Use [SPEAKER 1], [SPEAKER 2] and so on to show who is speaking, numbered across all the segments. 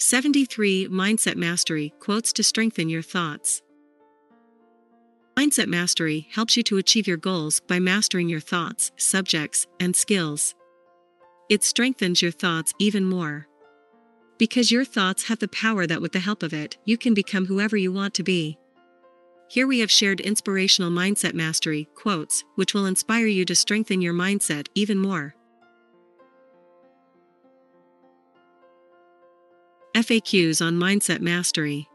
[SPEAKER 1] 73 Mindset Mastery Quotes to strengthen your thoughts. Mindset mastery helps you to achieve your goals by mastering your thoughts, subjects, and skills. It strengthens your thoughts even more. Because your thoughts have the power that, with the help of it, you can become whoever you want to be. Here we have shared inspirational mindset mastery quotes, which will inspire you to strengthen your mindset even more. FAQs on Mindset Mastery.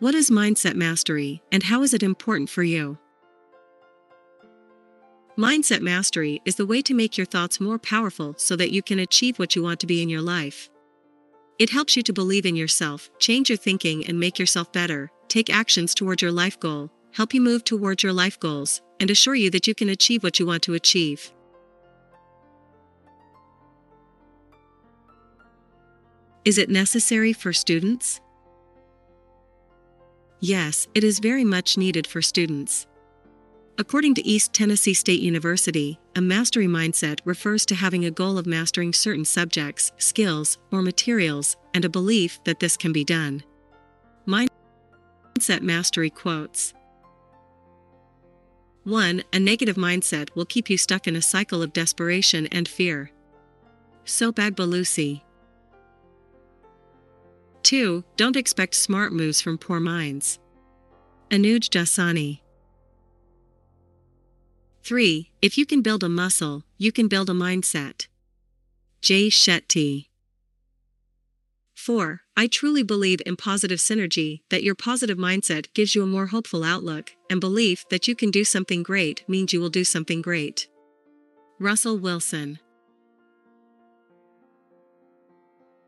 [SPEAKER 1] What is mindset mastery and how is it important for you? Mindset mastery is the way to make your thoughts more powerful so that you can achieve what you want to be in your life. It helps you to believe in yourself, change your thinking, and make yourself better, take actions toward your life goal, help you move towards your life goals, and assure you that you can achieve what you want to achieve. Is it necessary for students? Yes, it is very much needed for students. According to East Tennessee State University, a mastery mindset refers to having a goal of mastering certain subjects, skills, or materials, and a belief that this can be done. Mindset Mastery Quotes 1. A negative mindset will keep you stuck in a cycle of desperation and fear. Sobhag Balusi 2. Don't expect smart moves from poor minds. Anuj Jasani 3. If you can build a muscle, you can build a mindset. Jay Shetty. 4. I truly believe in positive synergy, that your positive mindset gives you a more hopeful outlook, and belief that you can do something great means you will do something great. Russell Wilson.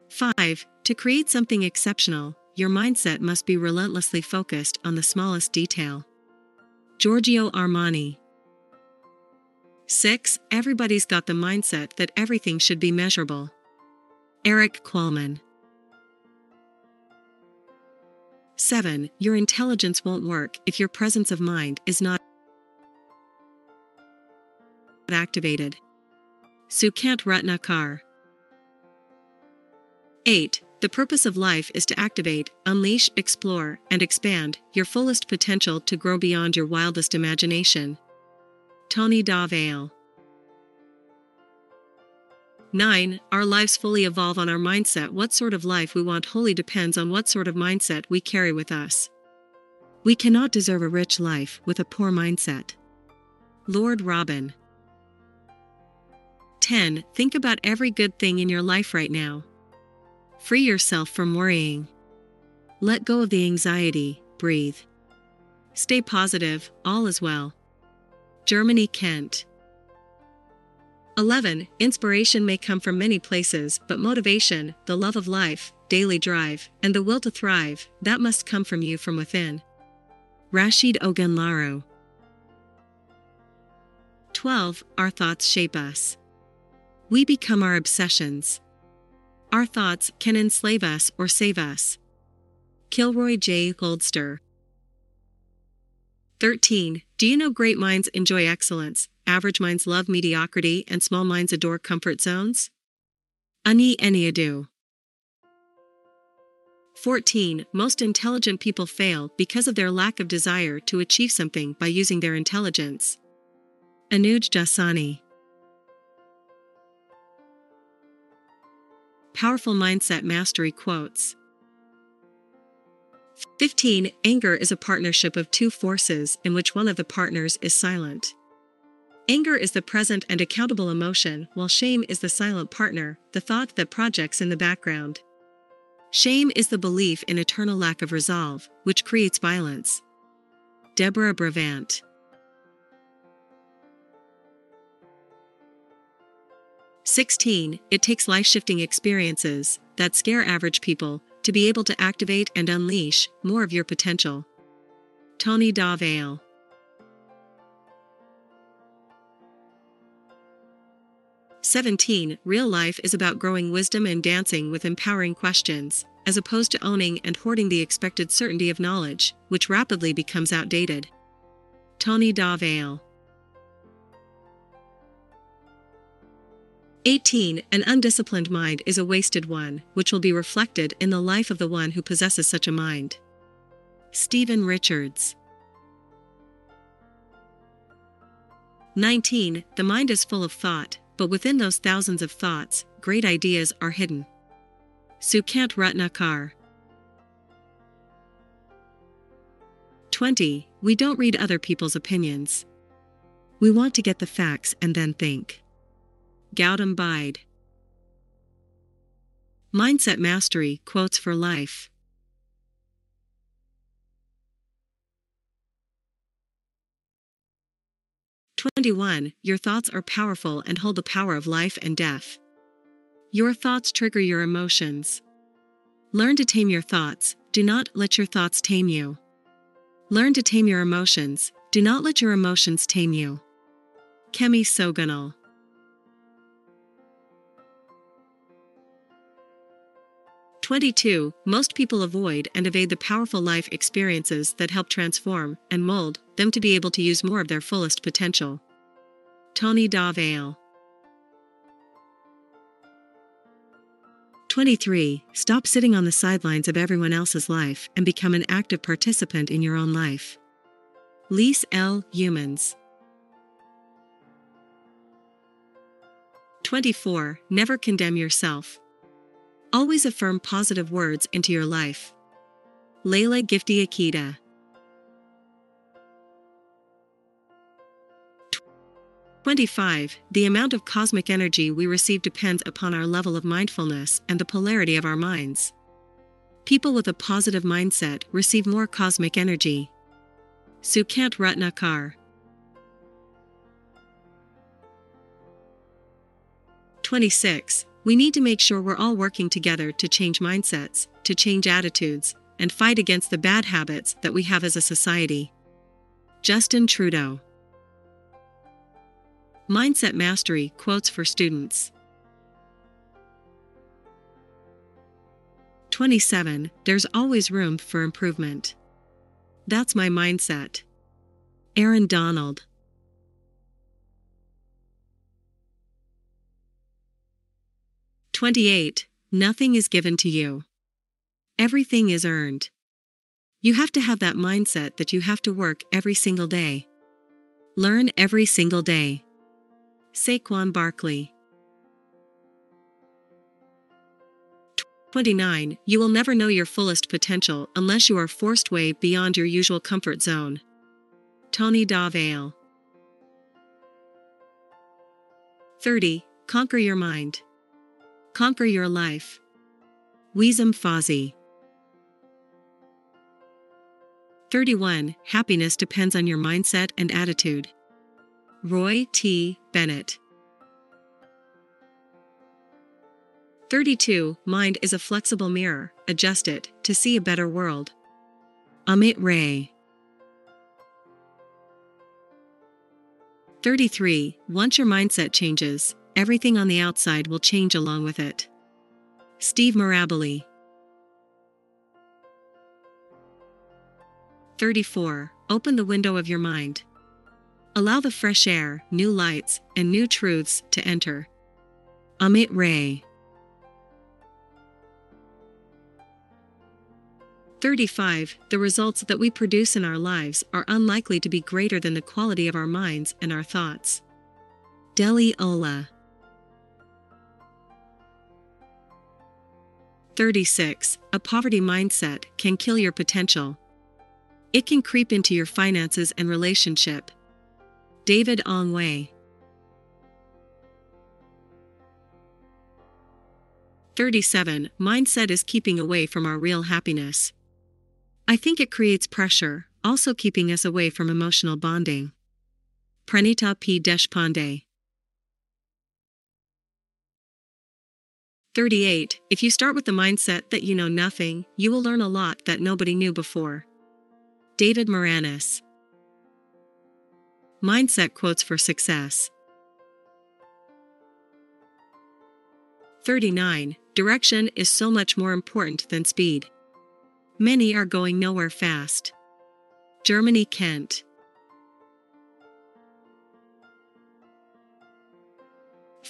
[SPEAKER 1] 5. To create something exceptional, your mindset must be relentlessly focused on the smallest detail. Giorgio Armani. 6. Everybody's got the mindset that everything should be measurable. Erik Qualman. 7. Your intelligence won't work if your presence of mind is not activated. Sukant Ratnakar. 8. The purpose of life is to activate, unleash, explore, and expand your fullest potential to grow beyond your wildest imagination. Tony Dovale. 9. Our lives fully evolve on our mindset. What sort of life we want wholly depends on what sort of mindset we carry with us. We cannot deserve a rich life with a poor mindset. Lord Robin. 10. Think about every good thing in your life right now. Free yourself from worrying. Let go of the anxiety, breathe. Stay positive, all is well. Germany Kent. 11. Inspiration may come from many places, but motivation, the love of life, daily drive, and the will to thrive, that must come from you from within. Rasheed Ogunlaru. 12. Our thoughts shape us. We become our obsessions. Our thoughts can enslave us or save us. Kilroy J. Oldster. 13. Do you know great minds enjoy excellence, average minds love mediocrity, and small minds adore comfort zones? Ani Eniadu. 14. Most intelligent people fail because of their lack of desire to achieve something by using their intelligence. Anuj Jasani. Powerful Mindset Mastery Quotes 15. Anger is a partnership of two forces in which one of the partners is silent. Anger is the present and accountable emotion, while shame is the silent partner, the thought that projects in the background. Shame is the belief in eternal lack of resolve, which creates violence. Deborah Bravandt. Sixteen, it takes life shifting experiences that scare average people to be able to activate and unleash more of your potential. Tony Dovale. Seventeen, real life is about growing wisdom and dancing with empowering questions, as opposed to owning and hoarding the expected certainty of knowledge, which rapidly becomes outdated. Tony Dovale. 18. An undisciplined mind is a wasted one, which will be reflected in the life of the one who possesses such a mind. Stephen Richards. 19. The mind is full of thought, but within those thousands of thoughts, great ideas are hidden. Sukant Ratnakar. 20. We don't read other people's opinions. We want to get the facts and then think. Gautam Baid. Mindset Mastery Quotes for Life. Twenty-one. Your thoughts are powerful and hold the power of life and death. Your thoughts trigger your emotions. Learn to tame your thoughts. Do not let your thoughts tame you. Learn to tame your emotions. Do not let your emotions tame you. Kemi Sogunle. 22. Most people avoid and evade the powerful life experiences that help transform and mold them to be able to use more of their fullest potential. Tony Dovale. 23. Stop sitting on the sidelines of everyone else's life and become an active participant in your own life. Lise L. Humans. 24. Never condemn yourself. Always affirm positive words into your life. Lailah Gifty Akita. 25. The amount of cosmic energy we receive depends upon our level of mindfulness and the polarity of our minds. People with a positive mindset receive more cosmic energy. Sukant Ratnakar. 26. We need to make sure we're all working together to change mindsets, to change attitudes, and fight against the bad habits that we have as a society. Justin Trudeau. Mindset Mastery Quotes for Students 27. There's always room for improvement. That's my mindset. Aaron Donald. 28. Nothing is given to you. Everything is earned. You have to have that mindset that you have to work every single day. Learn every single day. Saquon Barkley. 29. You will never know your fullest potential unless you are forced way beyond your usual comfort zone. Tony Dovale. 30. Conquer your mind. Conquer your life. Weezum Fozzie. 31. Happiness depends on your mindset and attitude. Roy T. Bennett. 32. Mind is a flexible mirror, adjust it to see a better world. Amit Ray. 33. Once your mindset changes, everything on the outside will change along with it. Steve Maraboli. 34. Open the window of your mind. Allow the fresh air, new lights, and new truths to enter. Amit Ray. 35. The results that we produce in our lives are unlikely to be greater than the quality of our minds and our thoughts. Deli Ola. 36. A poverty mindset can kill your potential. It can creep into your finances and relationship, David Ong Wei. 37. Mindset is keeping away from our real happiness. I think it creates pressure, also keeping us away from emotional bonding. Pranita P. Deshpande. 38. If you start with the mindset that you know nothing, you will learn a lot that nobody knew before. David Moranis. Mindset quotes for success. 39. Direction is so much more important than speed. Many are going nowhere fast. Germany Kent.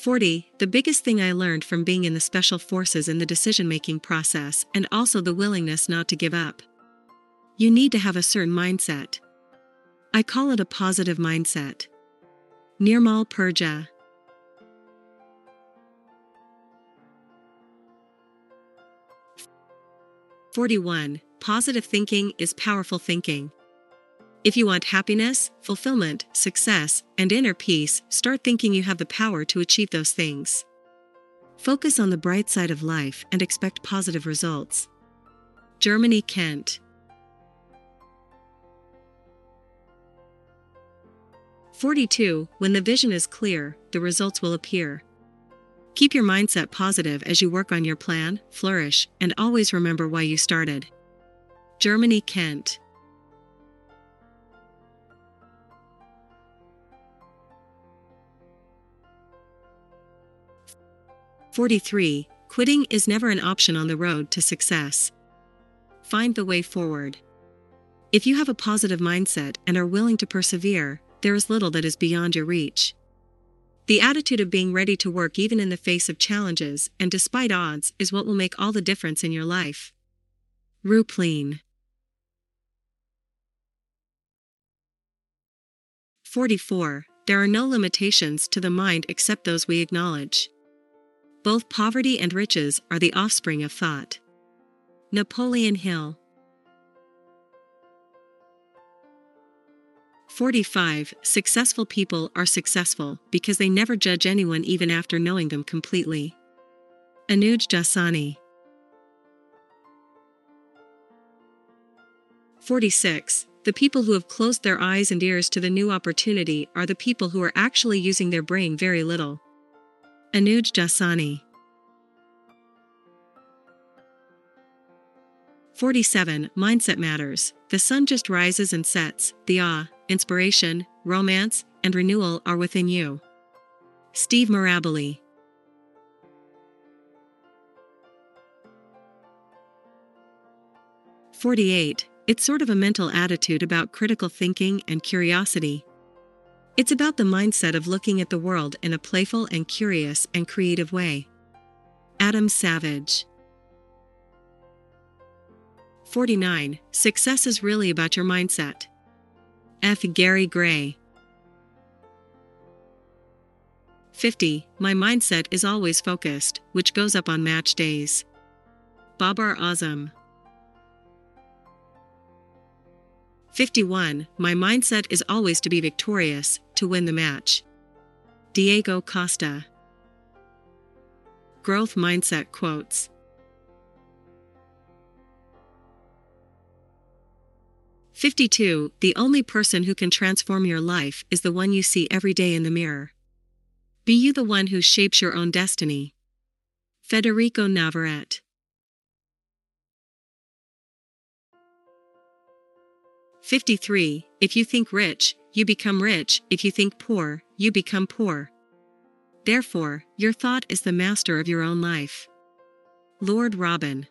[SPEAKER 1] 40. The biggest thing I learned from being in the special forces in the decision making process and also the willingness not to give up. You need to have a certain mindset. I call it a positive mindset. Nirmal Purja. Forty-one. Positive thinking is powerful thinking. If you want happiness, fulfillment, success, and inner peace, start thinking you have the power to achieve those things. Focus on the bright side of life and expect positive results. Germany Kent. Forty-two. When the vision is clear, the results will appear. Keep your mindset positive as you work on your plan, flourish, and always remember why you started. Germany Kent. 43. Quitting is never an option on the road to success. Find the way forward. If you have a positive mindset and are willing to persevere, there is little that is beyond your reach. The attitude of being ready to work even in the face of challenges and despite odds is what will make all the difference in your life. Rupleen 44. There are no limitations to the mind except those we acknowledge. Both poverty and riches are the offspring of thought. Napoleon Hill 45. Successful people are successful because they never judge anyone even after knowing them completely. Anuj Jasani 46. The people who have closed their eyes and ears to the new opportunity are the people who are actually using their brain very little. Anuj Jasani 47. Mindset Matters. The sun just rises and sets, the awe, inspiration, romance, and renewal are within you. Steve Maraboli. Forty-eight. It's sort of a mental attitude about critical thinking and curiosity. It's about the mindset of looking at the world in a playful and curious and creative way. Adam Savage 49. Success is really about your mindset. F. Gary Gray 50. My mindset is always focused, which goes up on match days. Babar Azam 51. My mindset is always to be victorious, to win the match. Diego Costa. Growth Mindset Quotes Fifty-two. The only person who can transform your life is the one you see every day in the mirror. Be you the one who shapes your own destiny. Federico Navarrete 53. If you think rich, you become rich, if you think poor, you become poor. Therefore, your thought is the master of your own life. Lord Robin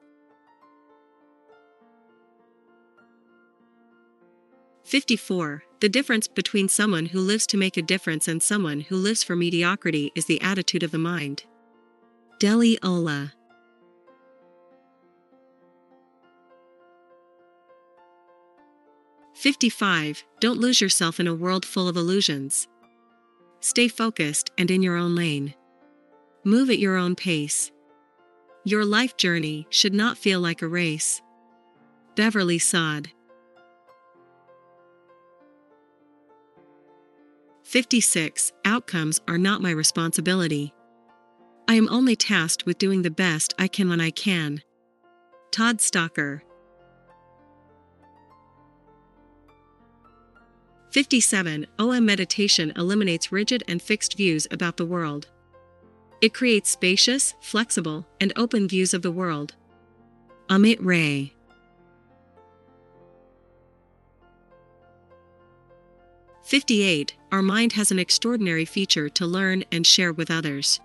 [SPEAKER 1] 54. The difference between someone who lives to make a difference and someone who lives for mediocrity is the attitude of the mind. Deli Ola 55. Don't lose yourself in a world full of illusions. Stay focused and in your own lane. Move at your own pace. Your life journey should not feel like a race. Beverly Sod 56. Outcomes are not my responsibility. I am only tasked with doing the best I can when I can. Todd Stalker 57. OM meditation eliminates rigid and fixed views about the world. It creates spacious, flexible, and open views of the world. Amit Ray. Fifty-eight. Our mind has an extraordinary feature to learn and share with others.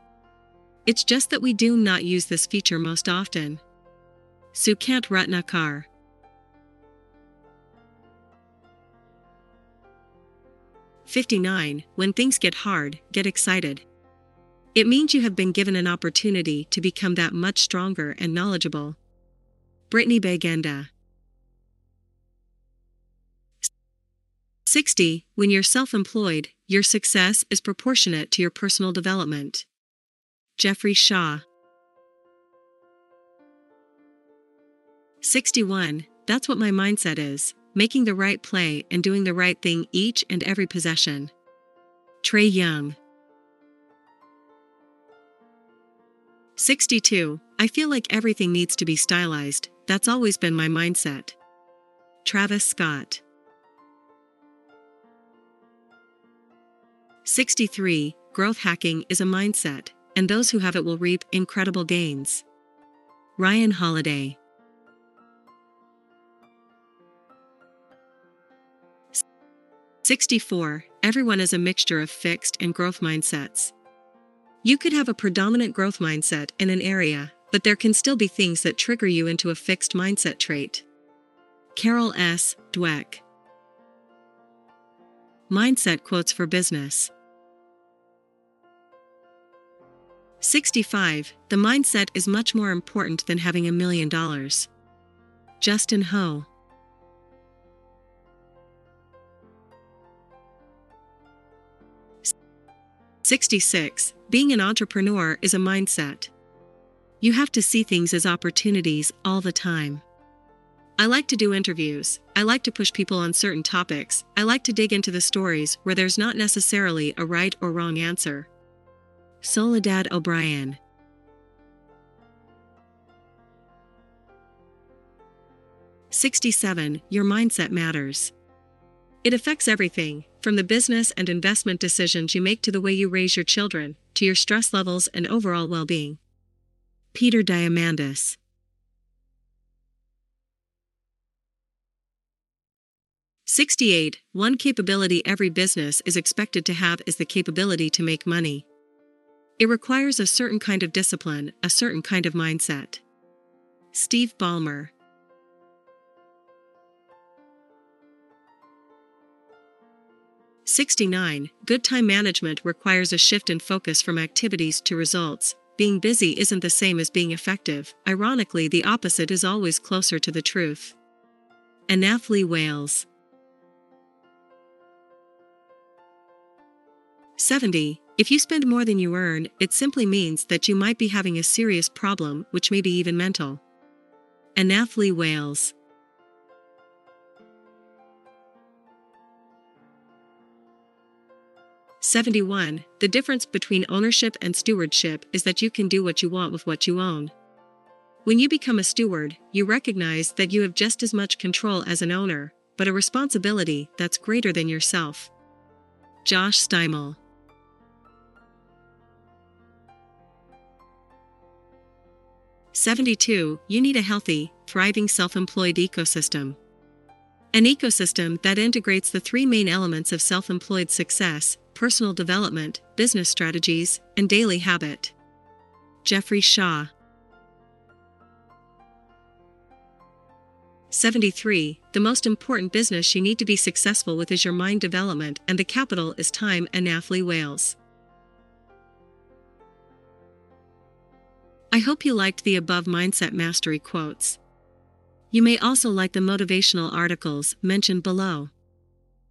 [SPEAKER 1] It's just that we do not use this feature most often. Sukant Ratnakar 59. When things get hard, get excited. It means you have been given an opportunity to become that much stronger and knowledgeable. Brittany Bagenda 60. When you're self employed, your success is proportionate to your personal development. Jeffrey Shaw 61. That's what my mindset is making the right play and doing the right thing each and every possession. Trae Young 62. I feel like everything needs to be stylized, that's always been my mindset. Travis Scott 63. Growth hacking is a mindset, and those who have it will reap incredible gains. Ryan Holiday 64. Everyone is a mixture of fixed and growth mindsets. You could have a predominant growth mindset in an area, but there can still be things that trigger you into a fixed mindset trait. Carol S. Dweck Mindset quotes for business. 65. The mindset is much more important than having a million dollars. Justin Ho 66. Being an entrepreneur is a mindset. You have to see things as opportunities all the time. I like to do interviews. I like to push people on certain topics. I like to dig into the stories where there's not necessarily a right or wrong answer. Soledad O'Brien. Sixty-seven. Your mindset matters. It affects everything, from the business and investment decisions you make to the way you raise your children, to your stress levels and overall well being. Peter Diamandis. Sixty-eight. One capability every business is expected to have is the capability to make money. It requires a certain kind of discipline, a certain kind of mindset. Steve Ballmer. 69. Good time management requires a shift in focus from activities to results. Being busy isn't the same as being effective, ironically, the opposite is always closer to the truth. Annathly Wales 70. If you spend more than you earn, it simply means that you might be having a serious problem, which may be even mental. Annathly Wales 71. The difference between ownership and stewardship is that you can do what you want with what you own. When you become a steward, you recognize that you have just as much control as an owner, but a responsibility that's greater than yourself. Josh Steimle. Seventy-two. You need a healthy, thriving self-employed ecosystem. An ecosystem that integrates the three main elements of self-employed success personal development, business strategies, and daily habit. Jeffrey Shaw 73. The most important business you need to be successful with is your mind development, and the capital is time. Annathly Wales. I hope you liked the above Mindset Mastery quotes. You may also like the motivational articles mentioned below.